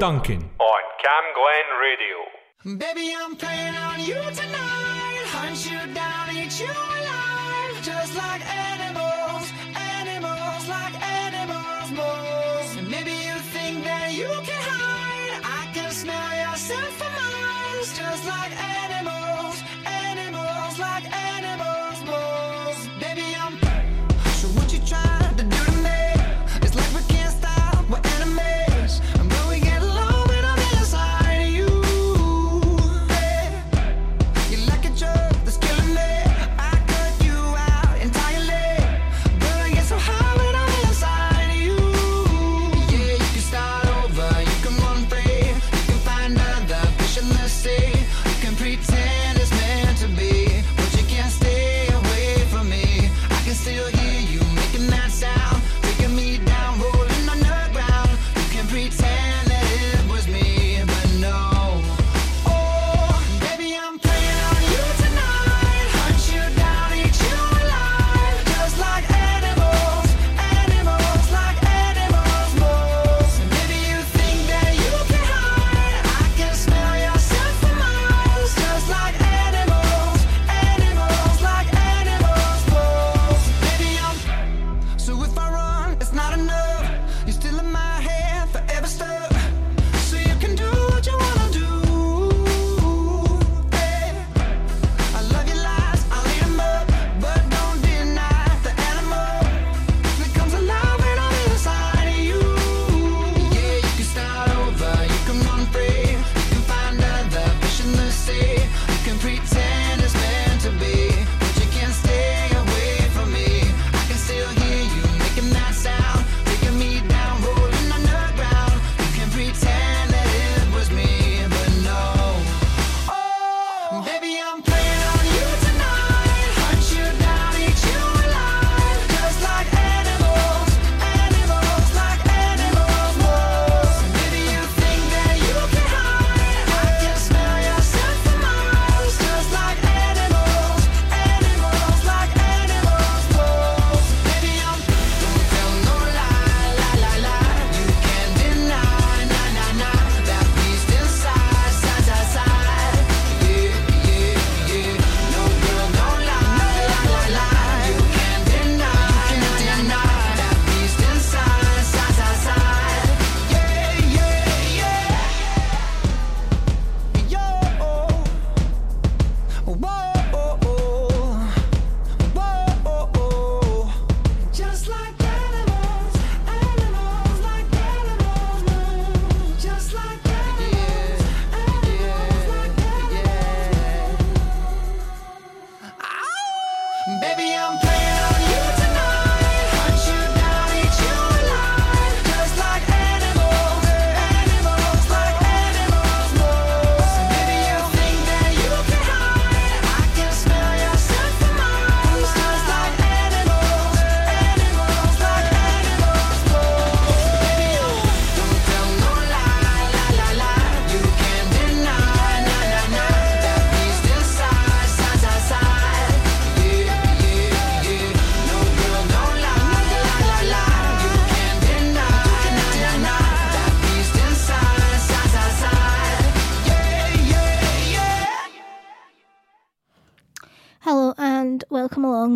Duncan.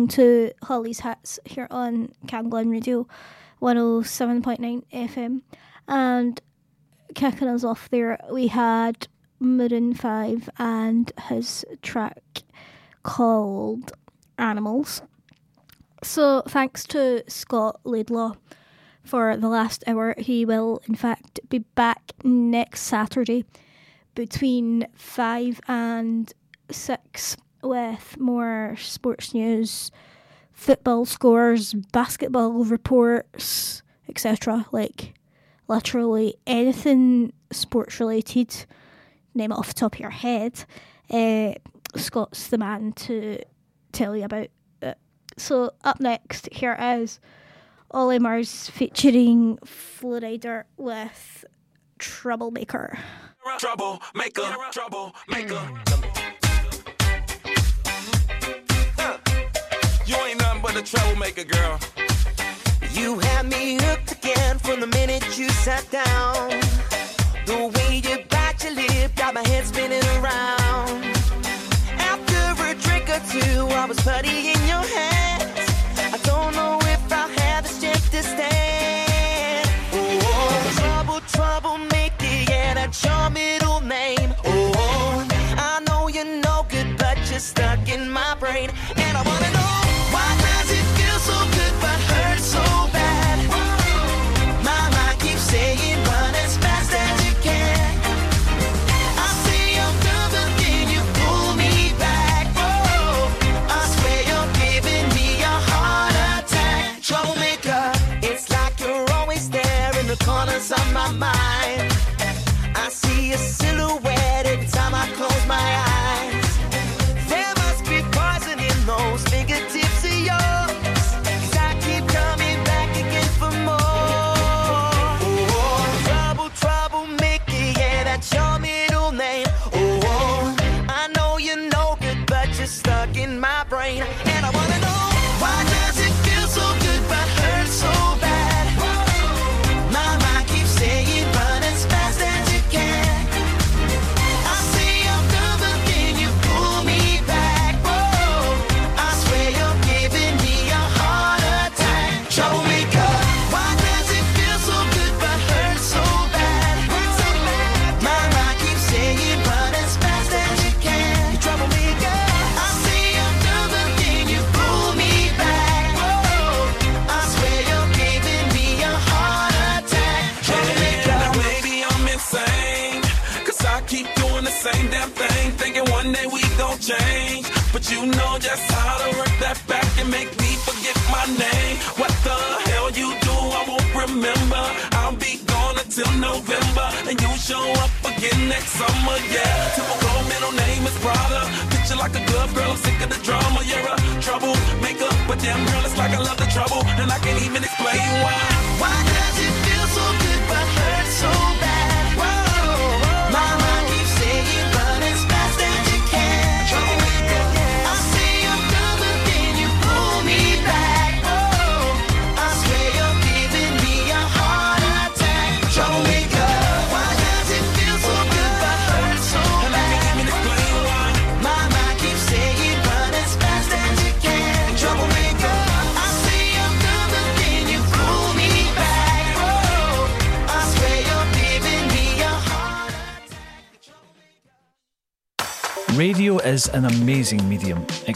to Holly's Hits here on Cam Glen Radio 107.9 FM. And kicking us off there, we had Maroon 5 and his track called Animals. So, thanks to Scott Laidlaw for the last hour. He will, in fact, be back next Saturday between 5 and 6 with more sports news, football scores, basketball reports, etc. Like literally anything sports related, name it off the top of your head. Uh, Scott's the man to tell you about it. So up next, here is Olly Murs featuring Flo Rida with Troublemaker. Troublemaker, troublemaker. Mm. not a troublemaker, girl. You had me hooked again from the minute you sat down. The way you bite your lip got my head spinning around. After a drink or two, I was putty in your hands. I don't know if I have the strength to stand. Oh, trouble, troublemaker, and that's your middle name. Oh, I know you're no good, but you're stuck in my brain.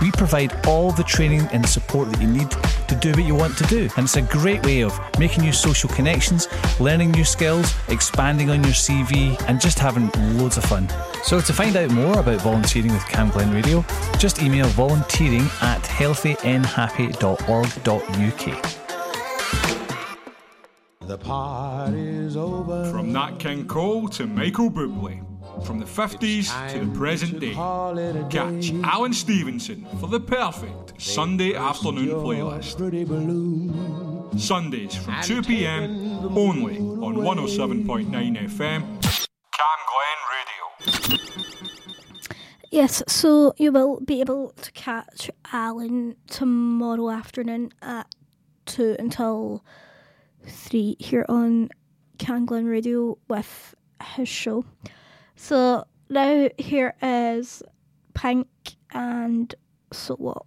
We provide all the training and support that you need to do what you want to do. And it's a great way of making new social connections, learning new skills, expanding on your CV, and just having loads of fun. So to find out more about volunteering with Cam Glen Radio, just email volunteering at healthynhappy.org.uk. The party's over. From Nat King Cole to Michael Bublé. From the 50s to the present day. Call it a Catch. Alan Stevenson for the perfect Sunday afternoon Your playlist. Sundays from 2 pm only on 107.9 FM. Cam Glen Radio. Yes, so you will be able to catch Alan tomorrow afternoon at 2 until 3 here on Camglen Radio with his show. So now here is Pink and So What.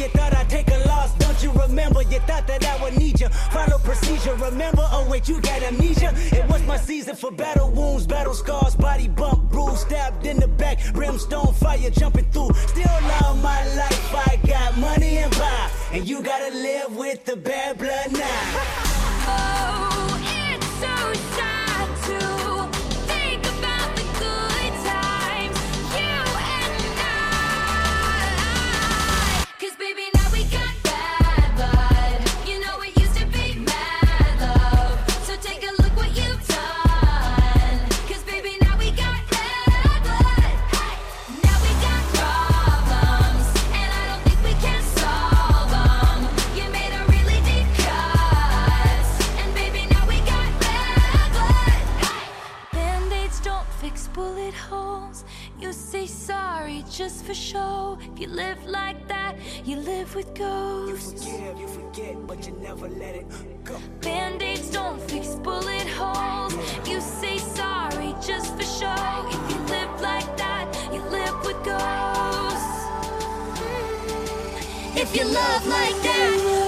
You thought I'd take a loss, don't you remember? You thought that I would need you. Follow procedure, remember? Oh, wait, you got amnesia. It was my season for battle wounds, battle scars, body bump, bruise, stabbed in the back, brimstone fire jumping through. Still all my life, I got money and power. And you gotta live with the bad blood now. oh. for show. If you live like that, you live with ghosts. You forgive, you forget, but you never let it go. Band aids don't fix bullet holes. You say sorry just for show. If you live like that, you live with ghosts. If you love like that,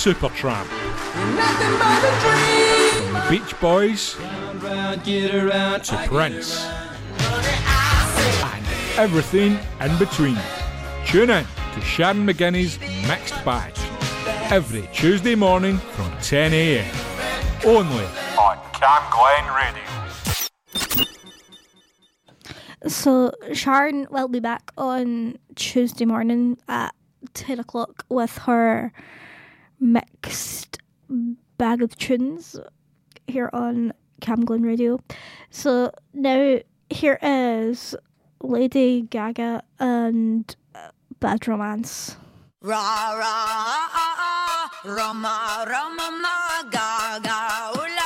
Supertramp. From Beach Boys round, around, to Prince. And everything in between. Tune in to Sharon McGinney's Mixed Bag every Tuesday morning from 10 a.m. Only on Cam Glen Radio. So Sharon will be back on Tuesday morning at 10 o'clock with her mixed bag of tunes here on Camglen Radio. So now here is Lady Gaga and Bad Romance. Ra ra ah, ah, ah, Roma, Roma, Gaga, ooh,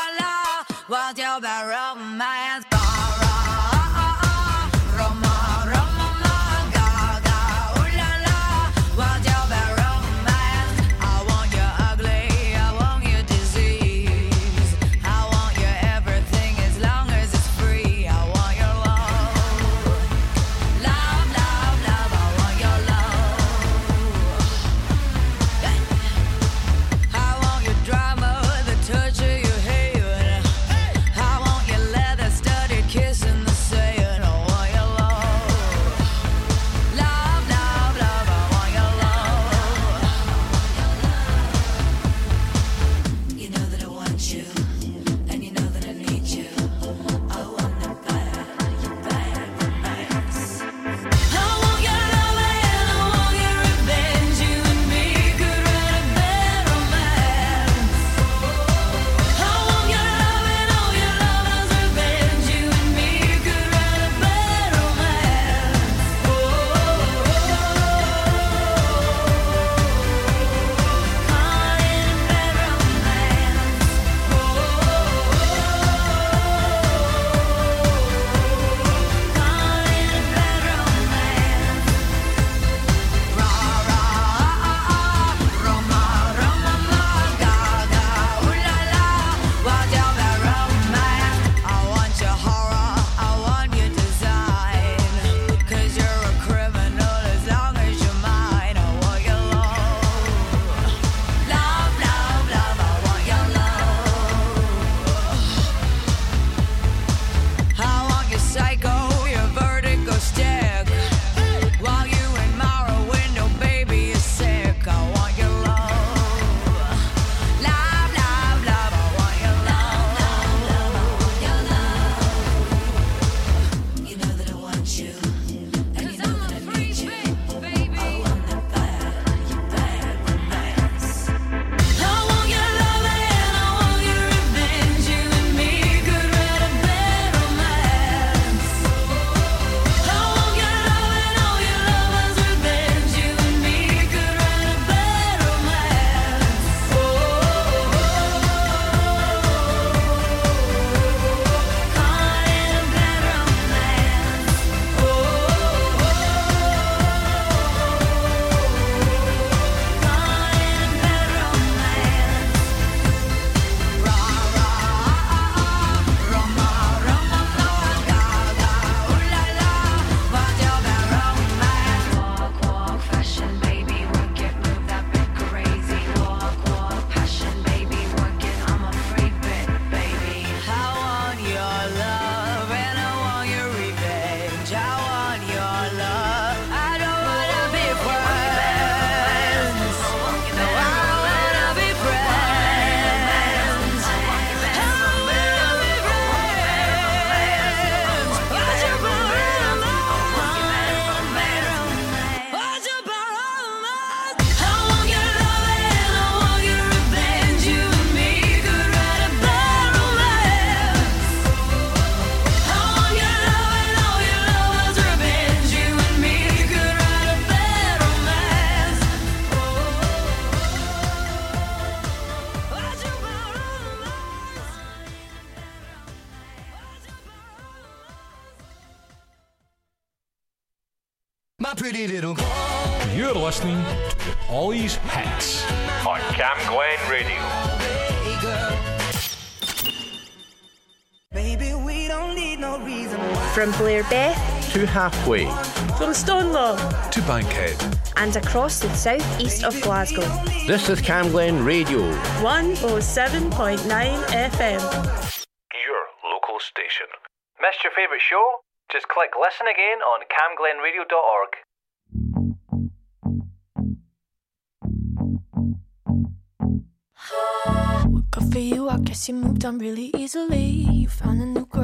halfway, from Stonelaw to Bankhead, and across the southeast of Glasgow. This is Cam Glen Radio, 107.9 FM. your local station. Missed your favourite show? Just click listen again on camglenradio.org. Good for you, I guess you moved on really easily. You found a new girl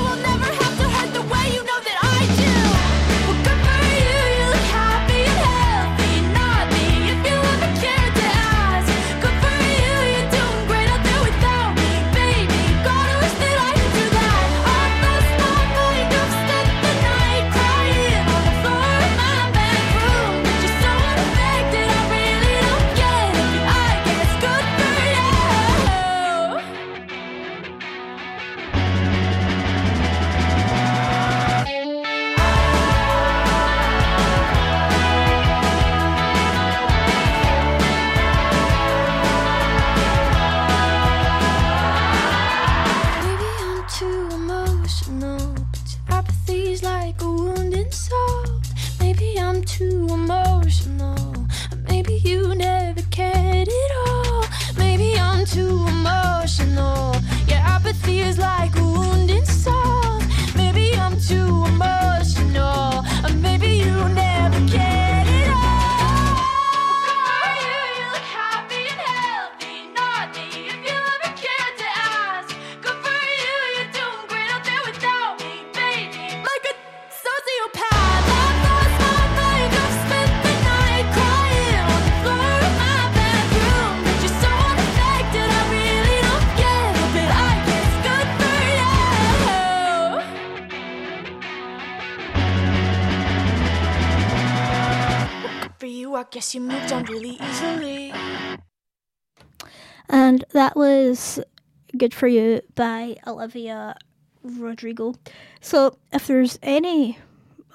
For You by Olivia Rodrigo. So, if there's any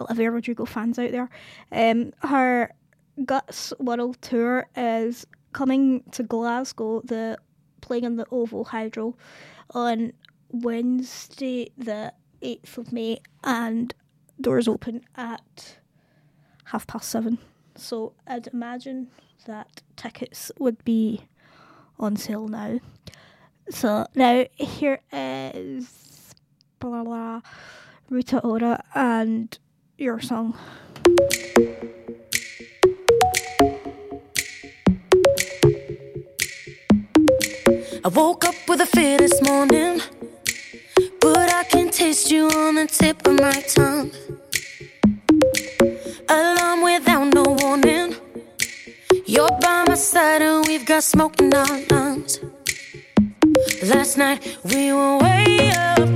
Olivia Rodrigo fans out there, um, her Guts World Tour is coming to Glasgow, the playing in the OVO Hydro on Wednesday, the 8th of May, and doors open at half past seven. So, I'd imagine that tickets would be on sale now. So now here is blah blah, Rita Ora and your song. I woke up with a fear this morning, but I can taste you on the tip of my tongue. Alarm without no warning. You're by my side and we've got smoke in our lungs. Last night we were way up,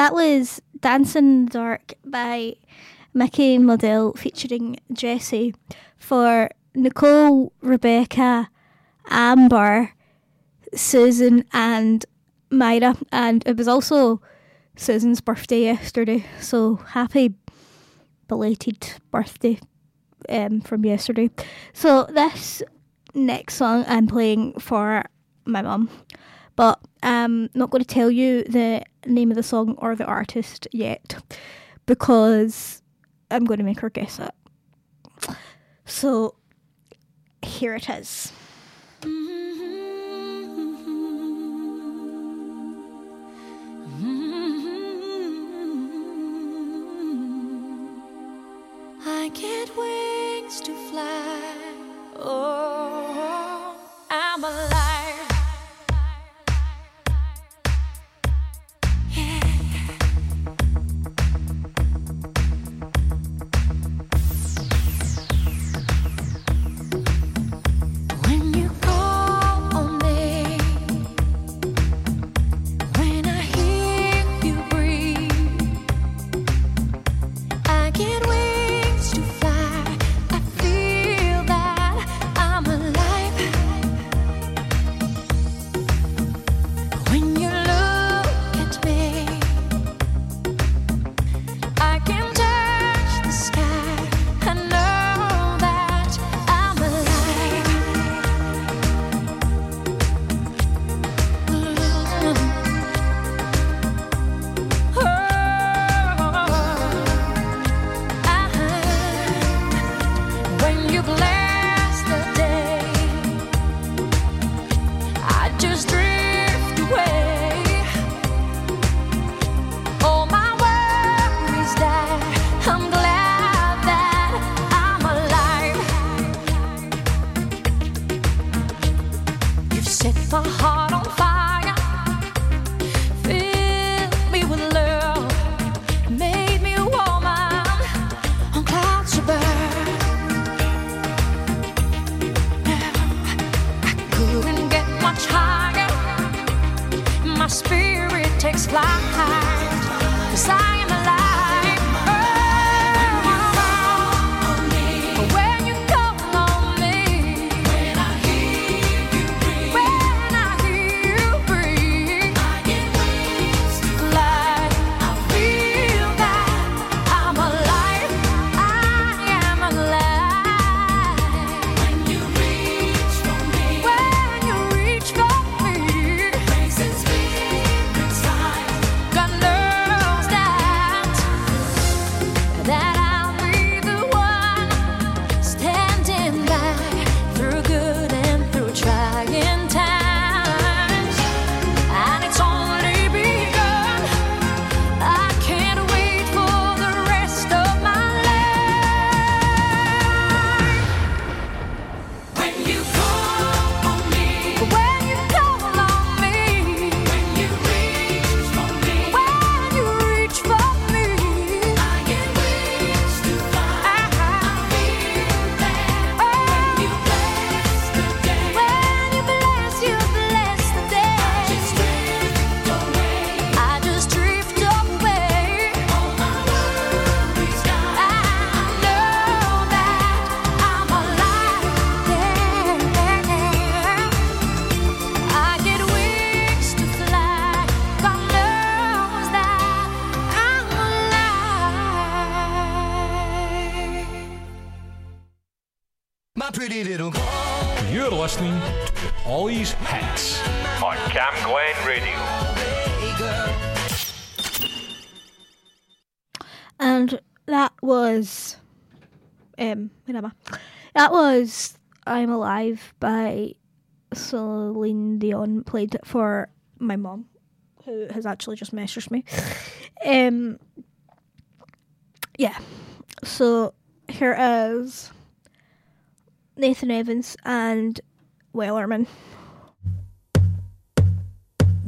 that was Dancing in the Dark by Mickey Modelle featuring Jessy for Nicole, Rebecca, Amber, Susan, and Myra. And it was also Susan's birthday yesterday. So happy belated birthday um, from yesterday. So this next song I'm playing for my mum, but I'm not going to tell you the name of the song or the artist yet because I'm going to make her guess it. So here it is. I get wings to fly. Oh, I'm alive. Um where am I? That was I'm Alive by Celine Dion played it for my mom, who has actually just messaged me. Um yeah. So here is Nathan Evans and Wellerman.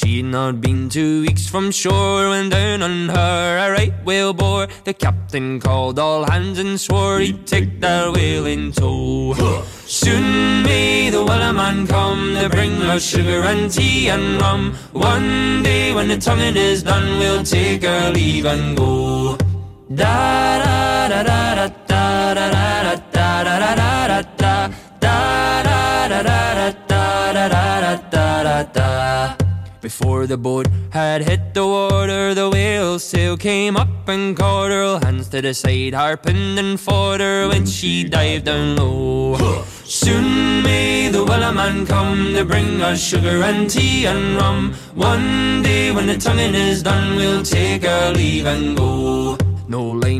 She had not been two weeks from shore when down on her a right whale bore. The captain called all hands and swore he'd take that whale in tow. Soon may the Wellerman come to bring us sugar and tea and rum. One day when the tonguing is done, we'll take our leave and go. Da da da da da da da da. Before the boat had hit the water, the whale's sail came up and caught her. Hands to the side, harping and fought her when she dived down low. Soon may the Wellerman come to bring us sugar and tea and rum. One day when the tonguing is done, we'll take our leave and go. No line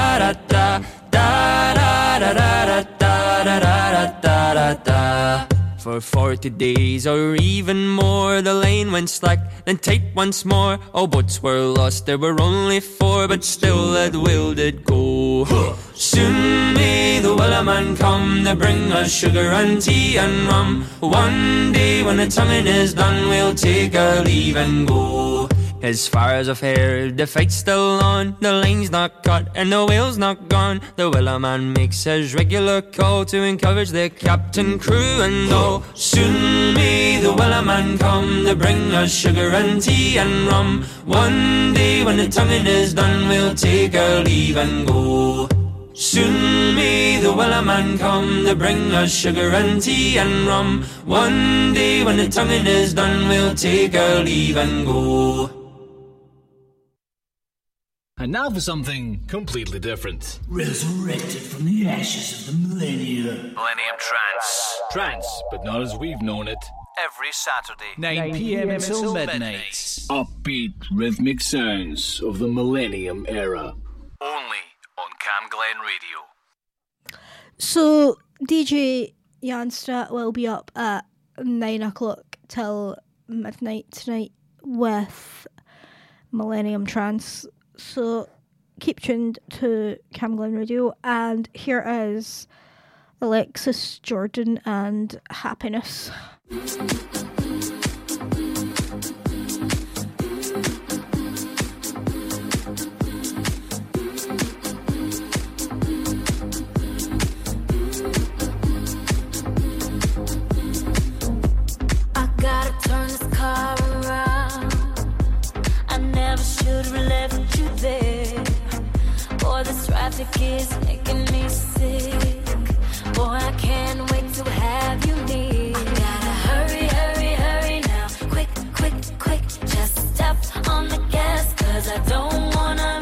for forty days or even more, the lane went slack, then tight once more. All boats were lost, there were only four, but still that will did go. Soon may the Wellerman come to bring us sugar and tea and rum. One day when the tonguing is done, we'll take our leave and go. As far as I've heard, the fight's still on. The line's not cut and the whale's not gone. The Wellerman makes his regular call to encourage the captain, crew, and all. Soon may the Wellerman come to bring us sugar and tea and rum. One day when the tonguing is done, we'll take our leave and go. Soon may the Wellerman come to bring us sugar and tea and rum. One day when the tonguing is done, we'll take our leave and go. And now for something completely different. Resurrected from the ashes of the millennium. Millennium Trance. Trance, but not as we've known it. Every Saturday. 9 p.m. until midnight. Upbeat rhythmic sounds of the millennium era. Only on Camglen Radio. So DJ Janstrat will be up at nine o'clock till midnight tonight with Millennium Trance. So keep tuned to Camglen Radio and here is Alexis Jordan and Happiness. Never should have left you there. Boy, this traffic is making me sick. Boy, I can't wait to have you near. Gotta hurry, hurry, hurry now. Quick, quick, quick. Just step on the gas, cause I don't wanna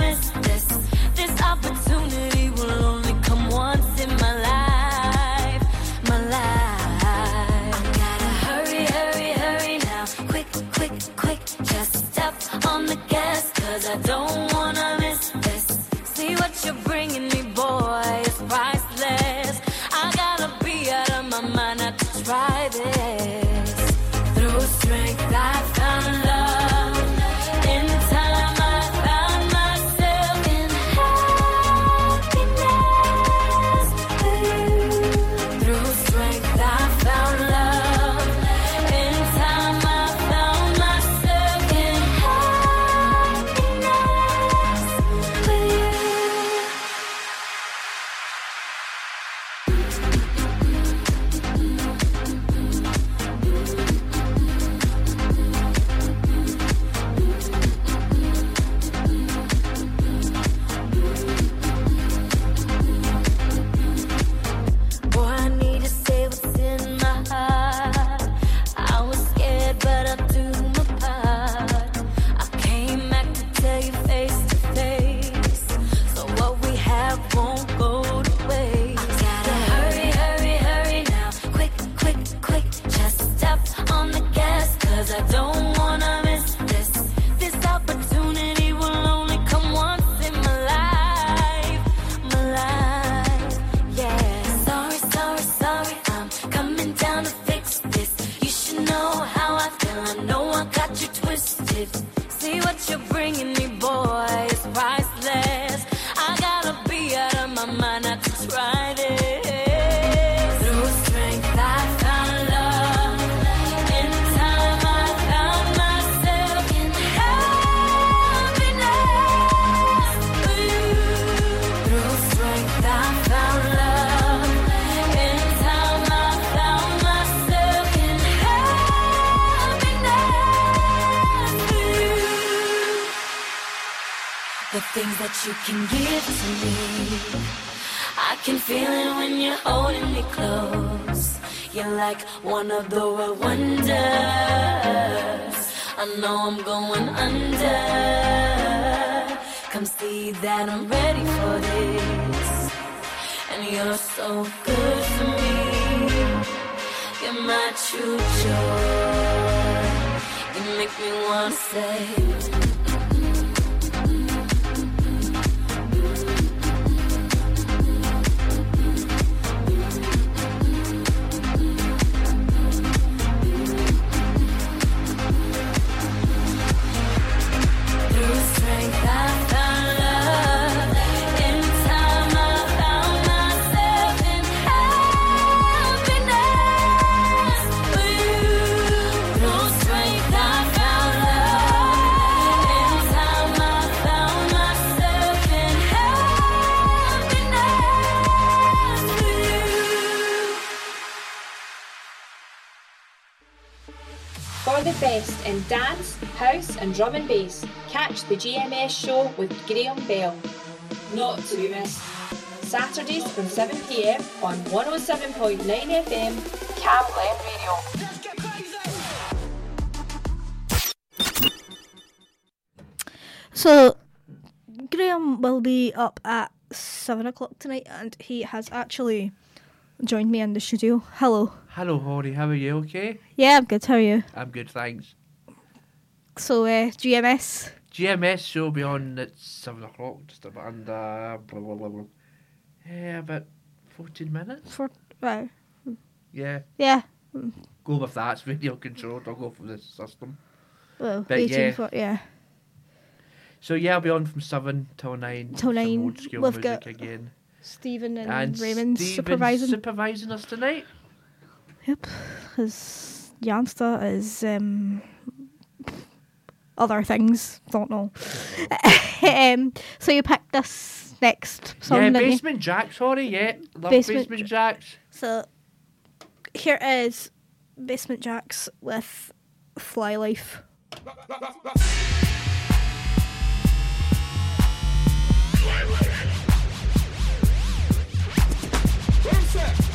one of the world wonders. I know I'm going under. Come see that I'm ready for this. And you're so good for me. You're my true joy. You make me wanna say. Best in dance, house, and drum and bass, catch the GMS show with Graham Bell. Not to be missed. Saturdays from 7pm on 107.9 FM, Camglen Radio. So, Graham will be up at seven o'clock tonight, and he has actually joined me in the studio. Hello. Hello, Holly. How are you? Okay? Yeah, I'm good. How are you? I'm good, thanks. So, uh, GMS. GMS show will be on at seven o'clock, just about under blah blah blah. blah. Yeah, about fourteen minutes. For right. Yeah. Yeah. Go with that. It's radio controlled. I'll go for the system. Well, But 18 yeah. for yeah. So yeah, I'll be on from seven till nine. Till some nine. Old school We've music got again. Stephen and, And Raymond supervising. supervising us tonight. Yep, because Jansta is um, other things. Don't know. um, so you picked this next song, yeah, didn't you? Basement Jaxx. Sorry, yeah, love Basement Basement, Jaxx. So here is Basement Jaxx with Fly Life. Well said.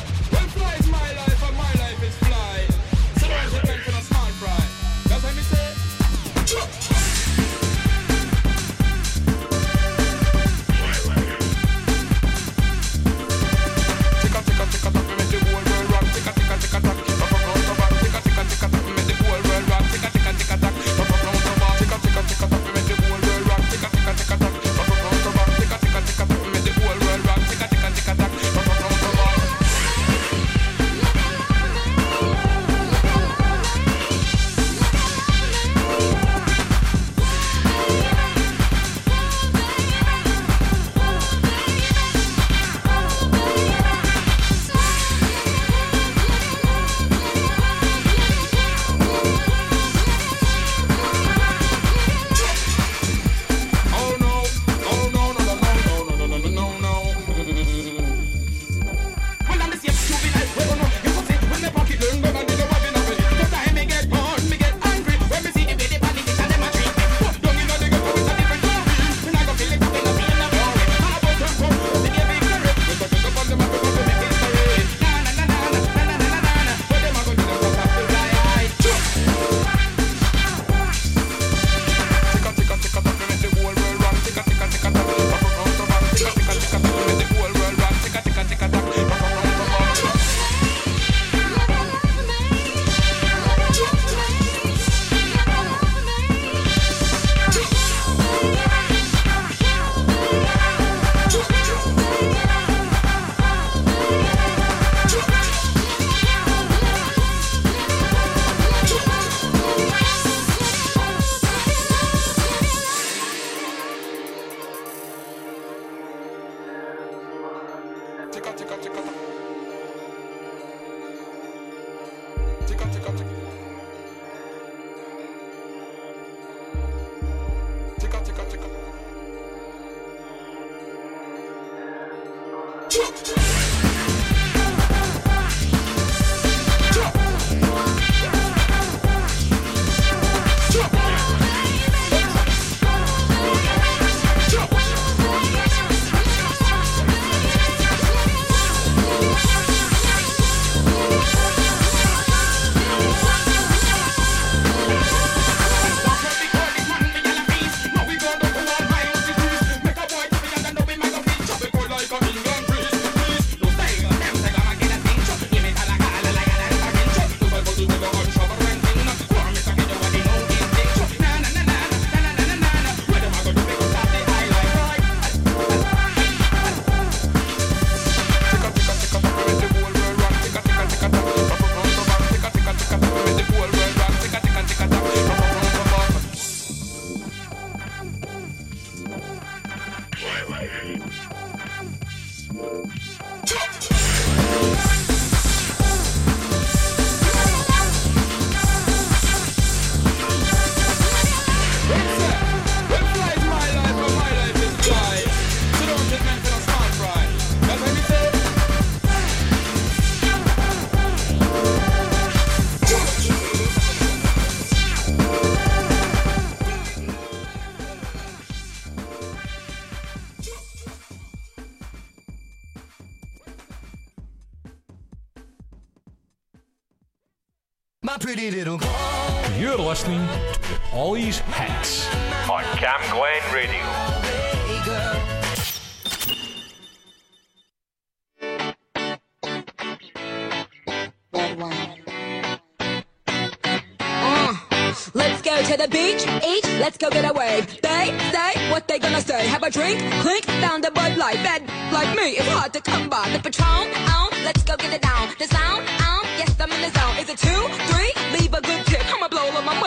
Thank you. listening to Holly's Hits on Cam Glen Radio. Uh, to the beach, eat, let's go get a wave. They say what they gonna say. Have a drink, clink, found a Bud Light. Bad like me, it's hard to come by. The Patron, on, let's go get it down. The sound, on, yes, I'm in the zone. Is it two, three?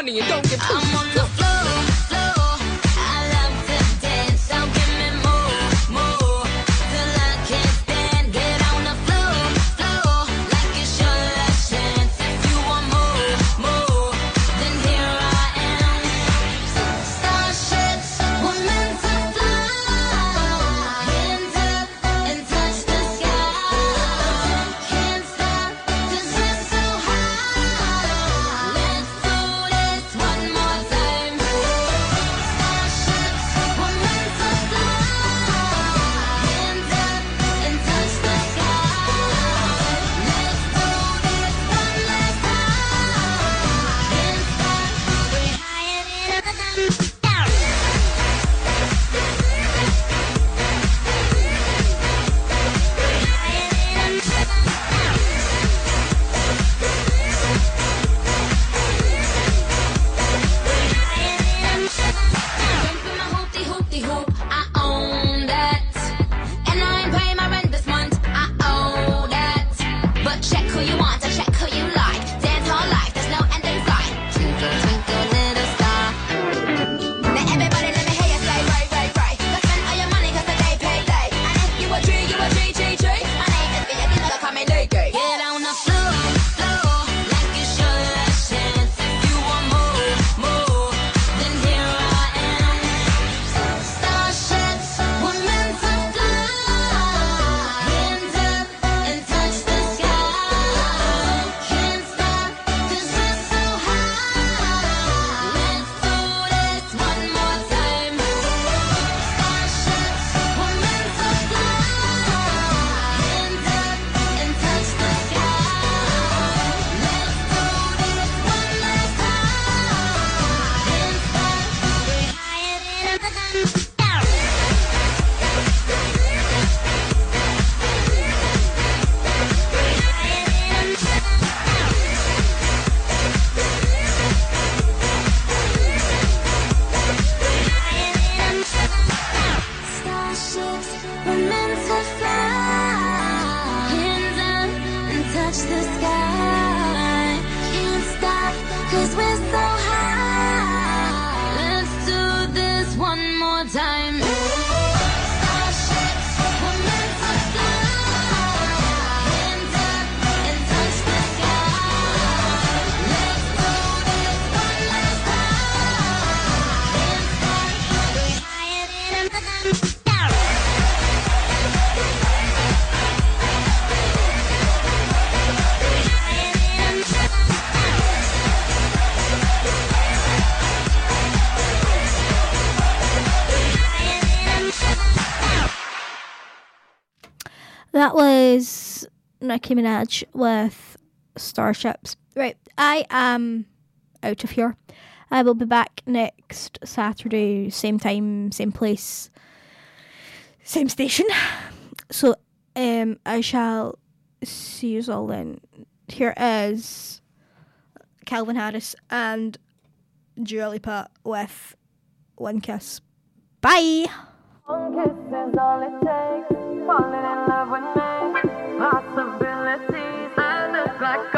money and don't get I'm on the floor. Nicki Minaj with Starships. Right, I am out of here. I will be back next Saturday, same time, same place, same station. So um, I shall see you all then. Here is Calvin Harris and Dua Lipa with One Kiss. Bye! One kiss is all it takes, falling in love with me qualities I look like